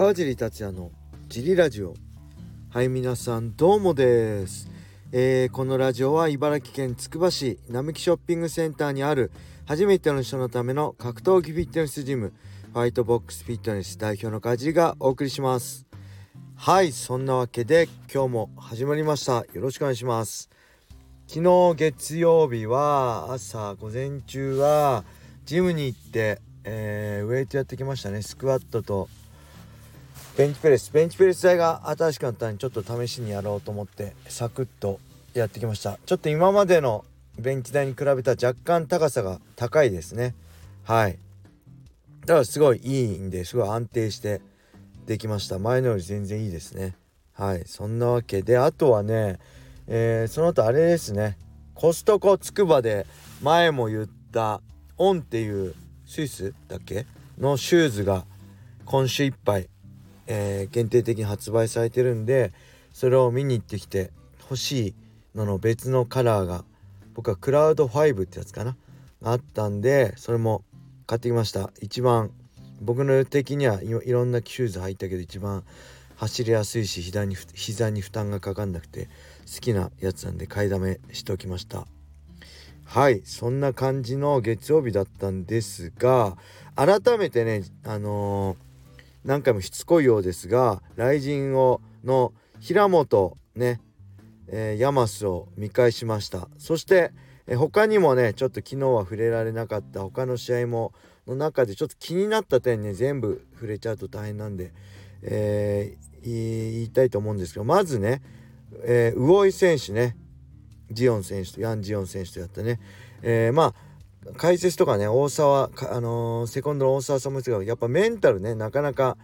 川尻達也のジリラジオ。はい皆さんどうもです、えー、このラジオは茨城県つくば市並木ショッピングセンターにある初めての人のための格闘技フィットネスジムファイトボックスフィットネス代表の川尻がお送りします。はいそんなわけで今日も始まりました。よろしくお願いします。昨日月曜日は朝午前中はジムに行ってえー、ウェイトやってきましたね。スクワットとベンチプレス。ベンチプレス台が新しくなったんでちょっと試しにやろうと思ってサクッとやってきました。ちょっと今までのベンチ台に比べた若干高さが高いですね。はい。だからすごいいいんですごい安定してできました。前のより全然いいですね。はい。そんなわけであとはねえー、その後あれですね。コストコつくばで前も言ったオンっていうスイスだっけのシューズが今週いっぱい、えー、限定的に発売されてるんでそれを見に行ってきて欲しいのの別のカラーが僕はクラウド5ってやつかなあったんでそれも買ってきました。一番僕の的にはいろんなシューズ履いたけど一番走りやすいし膝に膝に負担がかかんなくて好きなやつなんで買いだめしておきました。はいそんな感じの月曜日だったんですが改めてねあのー、何回もしつこいようですが雷神をの平本ね、えー、ヤマスを見返しました。そして、えー、他にもねちょっと昨日は触れられなかった他の試合もの中でちょっと気になった点ね全部触れちゃうと大変なんで、えー、言いたいと思うんですけどまずね、えー、魚井選手ねジオン選手とヤン・ジオン選手とやったね、えー、まあ解説とかね大沢あのー、セコンドの大沢さんも言ってたけどやっぱメンタルねなかなか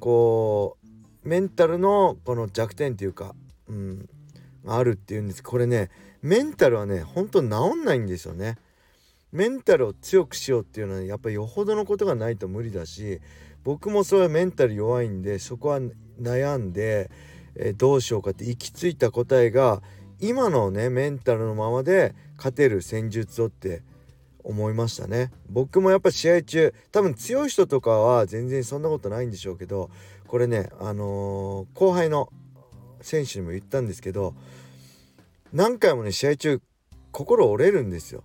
こうメンタルのこの弱点っていうか、うん、あるっていうんですこれねメンタルはねほんと治んないんですよね。メンタルを強くしようっていうのは、やっぱりよほどのことがないと無理だし僕もそれはメンタル弱いんでそこは悩んで、えー、どうしようかって行き着いた答えが今のねメンタルのままで勝てる戦術をって思いましたね。僕もやっぱ試合中多分強い人とかは全然そんなことないんでしょうけどこれねあのー、後輩の選手にも言ったんですけど何回もね試合中心折れるんですよ。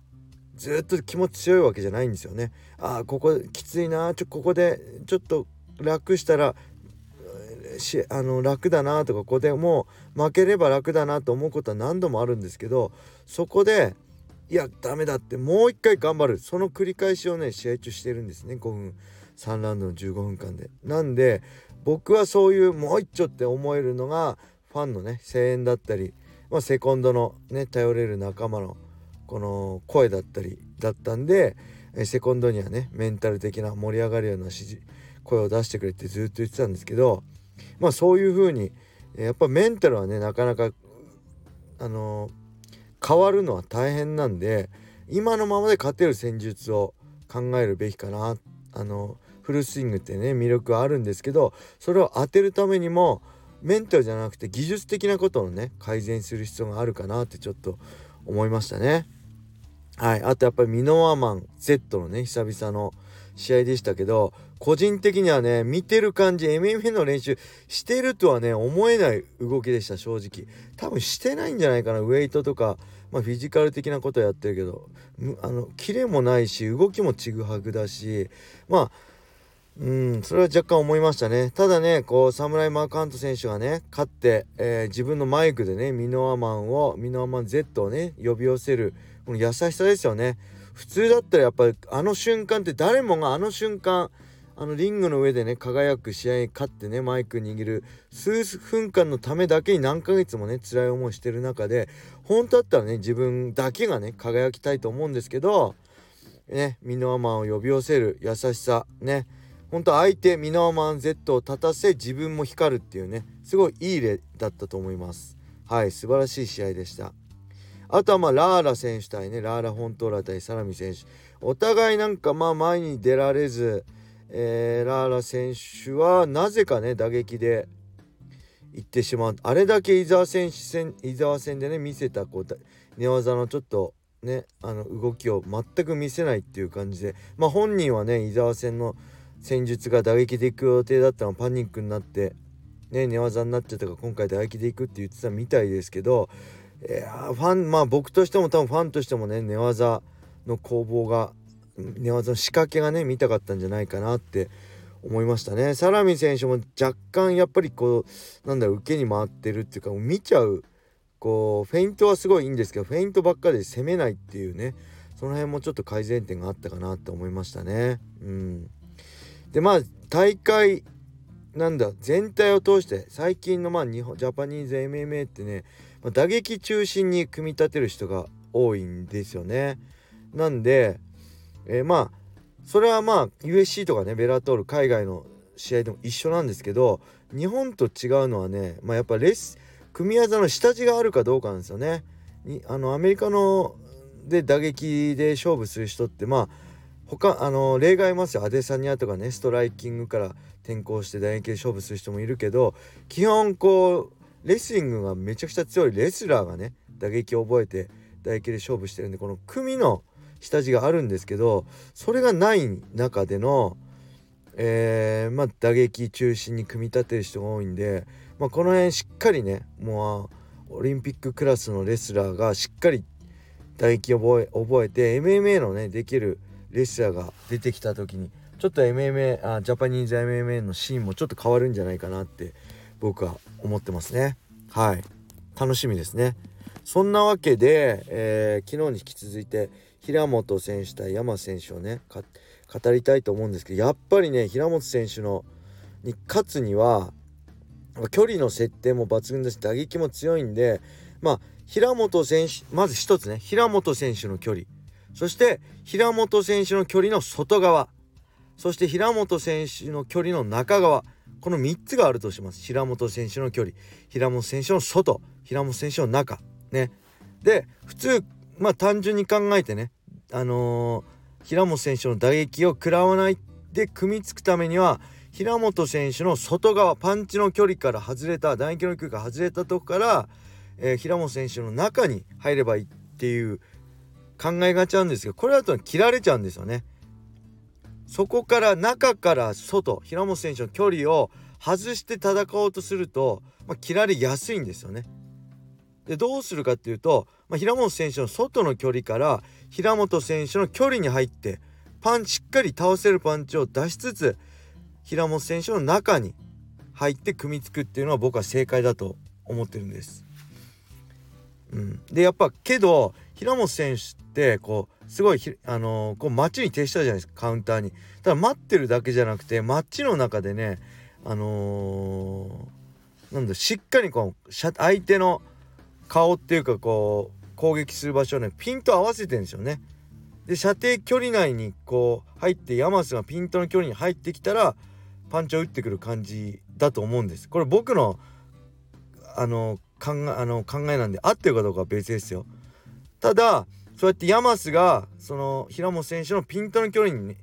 ずっと気持ち強いわけじゃないんですよね。ああここきついなちょここでちょっと楽したらしあの楽だなとかここでもう負ければ楽だなと思うことは何度もあるんですけどそこでいやダメだってもう一回頑張る。その繰り返しをね試合中してるんですね。5分。3ラウンドの15分間で。なんで僕はそういうもう一丁って思えるのがファンのね声援だったり、まあ、セコンドのね頼れる仲間のこの声だったりだったんでセコンドにはねメンタル的な盛り上がるような指示声を出してくれってずっと言ってたんですけどまあそういう風にやっぱメンタルはねなかなかあの、変わるのは大変なんで今のままで勝てる戦術を考えるべきかなあのフルスイングってね魅力はあるんですけどそれを当てるためにもメンタルじゃなくて技術的なことをね改善する必要があるかなってちょっと思いましたね。はいあとやっぱりミノワマン Z のね久々の試合でしたけど個人的にはね見てる感じ MMA の練習してるとはね思えない動きでした正直。多分してないんじゃないかなウェイトとか、まあ、フィジカル的なことやってるけど。あのキレもないし動きもちぐはぐだしまあうんそれは若干思いましたね。ただねこうサムライ・マーカント選手がね勝って、えー、自分のマイクでねミノアマンをミノアマン Z をね呼び寄せるこの優しさですよね。普通だったらやっぱりあの瞬間って誰もがあの瞬間あのリングの上でね輝く試合に勝ってねマイク握る数分間のためだけに何ヶ月もね辛い思いしてる中で本当だったらね自分だけがね輝きたいと思うんですけどねミノアマンを呼び寄せる優しさね本当相手ミノアマン Z を立たせ自分も光るっていうねすごいいい例だったと思います。はい素晴らしい試合でした。あとはまあラーラ選手対ねラーラ・ホントーラ対サラミ選手。お互いなんかまあ前に出られずえー、ラーラ選手はなぜかね打撃で行ってしまう。あれだけ伊沢選手戦伊沢戦でね見せたこう寝技のちょっとねあの動きを全く見せないっていう感じで。まあ本人はね伊沢戦の戦術が打撃でいく予定だったのパニックになってね寝技になっちゃったから今回打撃でいくって言ってたみたいですけどいやファンまあ僕としても多分ファンとしてもね寝技の攻防が寝技の仕掛けがね見たかったんじゃないかなって思いましたね。サラミ選手も若干やっぱりこうなんだろう受けに回ってるっていうか見ちゃうこうフェイントはすごいいいんですけどフェイントばっかりで攻めないっていうねその辺もちょっと改善点があったかなって思いましたね。うん、でまあ大会なんだ全体を通して最近のまあ日本ジャパニーズ MMA ってね、まあ、打撃中心に組み立てる人が多いんですよね。なんで、えー、まあそれはまあ USC とかねベラトール海外の試合でも一緒なんですけど日本と違うのはね、まあ、やっぱレス組み技の下地があるかどうかなんですよね。にあのアメリカので打撃で勝負する人ってまあ他あの例外いますよアデサニアとかねストライキングから転向して打撃で勝負する人もいるけど基本こうレスリングがめちゃくちゃ強いレスラーがね打撃を覚えて打撃で勝負してるんでこの組の下地があるんですけどそれがない中での、えー、まあ、打撃中心に組み立てる人が多いんで、まあ、この辺しっかりねもうオリンピッククラスのレスラーがしっかり打撃を覚え覚えて MMA のねできるレスラーが出てきた時にちょっと MMA あジャパニーズ MMA のシーンもちょっと変わるんじゃないかなって僕は思ってますね。はい。楽しみですね。そんなわけで、えー、昨日に引き続いて平本選手対山選手をね語りたいと思うんですけどやっぱりね平本選手のに勝つには距離の設定も抜群だし打撃も強いんでまあ平本選手まず一つね平本選手の距離。そして平本選手の距離の外側。そして平本選手の距離の中側。この3つがあるとします。平本選手の距離平本選手の外平本選手の中。ね。で普通まあ単純に考えてねあのー、平本選手の打撃を食らわないで組みつくためには平本選手の外側パンチの距離から外れた打撃の距離から外れたとこから、えー、平本選手の中に入ればいいっていう考えがちなんですけどこれだと切られちゃうんですよね。そこから中から外平本選手の距離を外して戦おうとすると、まあ、切られやすいんですよね。でどうするかっていうと、まあ、平本選手の外の距離から平本選手の距離に入ってパンしっかり倒せるパンチを出しつつ平本選手の中に入って組みつくっていうのは僕は正解だと思ってるんです。うん、でやっぱけど平本選手てこうすごいあのー、こう街に徹したじゃないですかカウンターに。ただ待ってるだけじゃなくて街の中でねあのー、なんだしっかりこう相手の顔っていうかこう攻撃する場所をねピント合わせてんですよね。で射程距離内にこう入ってヤマスがピントの距離に入ってきたらパンチを打ってくる感じだと思うんです。これ僕のあの考えあの考えなんで合ってるかどうかは別ですよ。ただそうやってヤマスがその平本選手のピントの距離に、ね、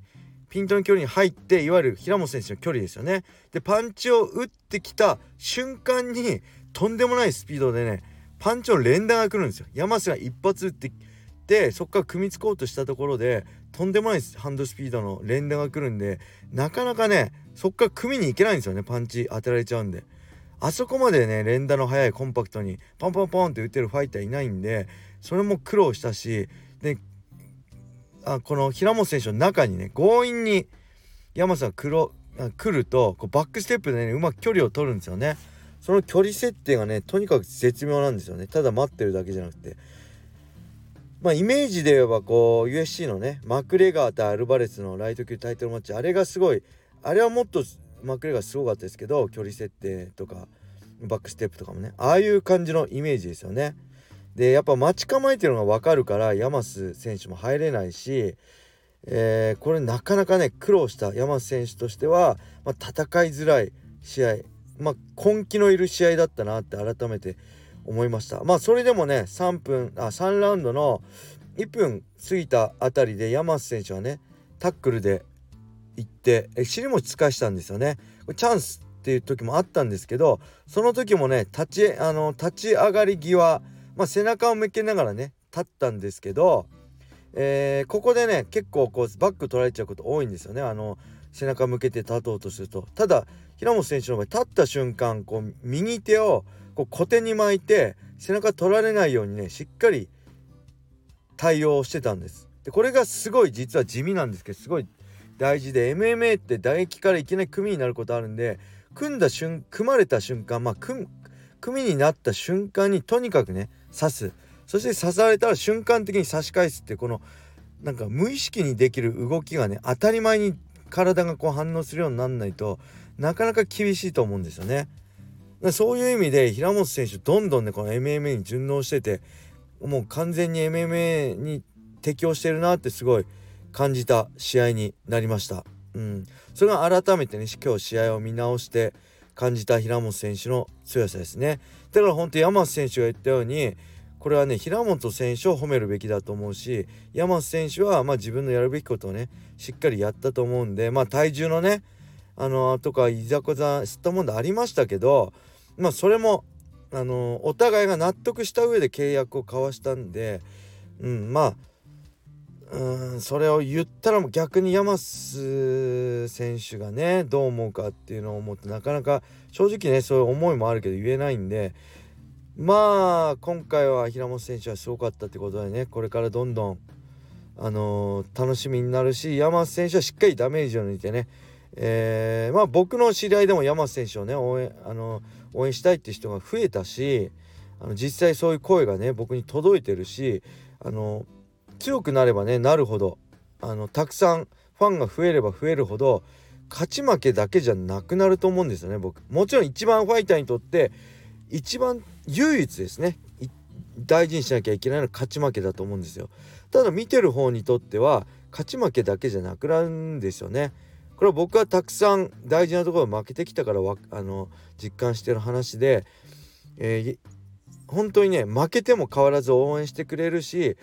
ピントの距離に入っていわゆる平本選手の距離ですよね。でパンチを打ってきた瞬間にとんでもないスピードでねパンチの連打が来るんですよ。山瀬が一発打ってでそこから組みつこうとしたところでとんでもないハンドスピードの連打が来るんでなかなかねそこから組みに行けないんですよねパンチ当てられちゃうんで。あそこまでね連打の速いコンパクトにポンポンポンって打てるファイターいないんでそれも苦労したしであこの平本選手の中にね強引に山さん来るとこうバックステップでねうまく距離を取るんですよね。その距離設定がねとにかく絶妙なんですよねただ待ってるだけじゃなくてまあイメージで言えばこう USC のねマクレガーとアルバレスのライト級タイトルマッチあれがすごいあれはもっとマクレガーすごかったですけど距離設定とかバックステップとかもね。ああいう感じのイメージですよね。でやっぱ待ち構えてるのが分かるからヤマス選手も入れないしえー、これなかなかね苦労した山瀬選手としては、まあ、戦いづらい試合まあ、根気のいる試合だったなって改めて思いました。まあそれでもね3分あ3ラウンドの1分過ぎたあたりで山瀬選手はねタックルで行って尻餅つかしたんですよね。チャンスっていう時もあったんですけどその時もね立ちあの立ち上がり際、まあ、背中を向けながらね立ったんですけど、えー、ここでね結構こうバック取られちゃうこと多いんですよね。あの背中向けて立とうとすると。ただ平本選手の場合立った瞬間こう右手をこう小手に巻いて背中取られないようにねしっかり対応してたんです。でこれがすごい実は地味なんですけどすごい大事で MMA って唾液からいきなり組になることあるんで組んだ瞬組まれた瞬間まあ組組になった瞬間にとにかくね刺すそして刺されたら瞬間的に刺し返すってこのなんか無意識にできる動きがね当たり前に体がこう反応するようになんないとなかなか厳しいと思うんですよね。そういう意味で平本選手どんどんねこの MMA に順応しててもう完全に MMA に適応してるなってすごい感じた試合になりました。うん、それが改めてね今日試合を見直して感じた平本選手の強さですね。だから本当山瀬選手が言ったようにこれはね平本選手を褒めるべきだと思うし山瀬選手はま自分のやるべきことをねしっかりやったと思うんでまあ体重のねあのとかいざこざ吸ったもんでありましたけどまあそれもあのお互いが納得した上で契約を交わしたんで、うん、まあうんそれを言ったらも逆に山須選手がねどう思うかっていうのを思ってなかなか正直ねそういう思いもあるけど言えないんでまあ今回は平本選手はすごかったってことでねこれからどんどんあのー、楽しみになるし山須選手はしっかりダメージを抜いてねえー、まあ僕の知り合いでも山瀬選手をね応援あの応援したいって人が増えたしあの実際そういう声がね僕に届いてるしあの強くなればねなるほど。あのたくさんファンが増えれば増えるほど勝ち負けだけじゃなくなると思うんですよね僕。もちろん一番ファイターにとって一番唯一ですね。大事にしなきゃいけないのは勝ち負けだと思うんですよ。ただ見てる方にとっては勝ち負けだけじゃなくなるんですよね。これは僕はたくさん大事なところ負けてきたからあの実感してる話で、えー、本当にね負けても変わらず応援してくれるし、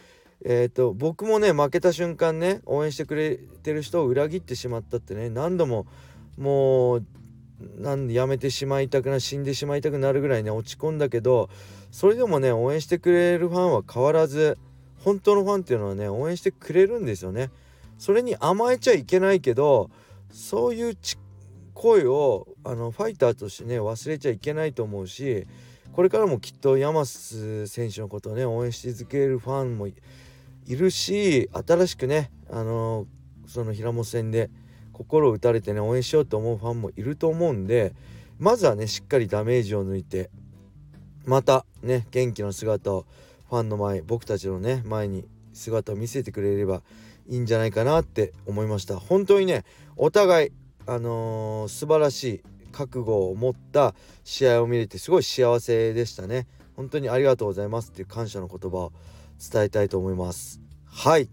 えーと、僕もね負けた瞬間ね応援してくれてる人を裏切ってしまったってね何度ももうなんやめてしまいたくな死んでしまいたくなるぐらいね落ち込んだけどそれでもね応援してくれるファンは変わらず本当のファンっていうのはね応援してくれるんですよね。それに甘えちゃいけないけどそういう声をあのファイターとしてね忘れちゃいけないと思うしこれからもきっと山須選手のことをね応援し続けるファンもいるし新しくねあのその平本戦で心を打たれてね応援しようと思うファンもいると思うんでまずはねしっかりダメージを抜いてまたね元気の姿をファンの前僕たちのね前に姿を見せてくれればいいんじゃないかなって思いました。本当にねお互いあのー、素晴らしい覚悟を持った試合を見れてすごい幸せでしたね。本当にありがとうございますっていう感謝の言葉を伝えたいと思います。はい。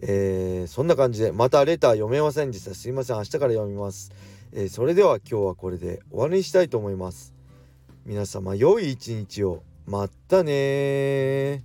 えー、そんな感じでまたレター読めませんでした。すいません。明日から読みます、えー、それでは今日はこれで終わりにしたいと思います。皆様良い一日を。またね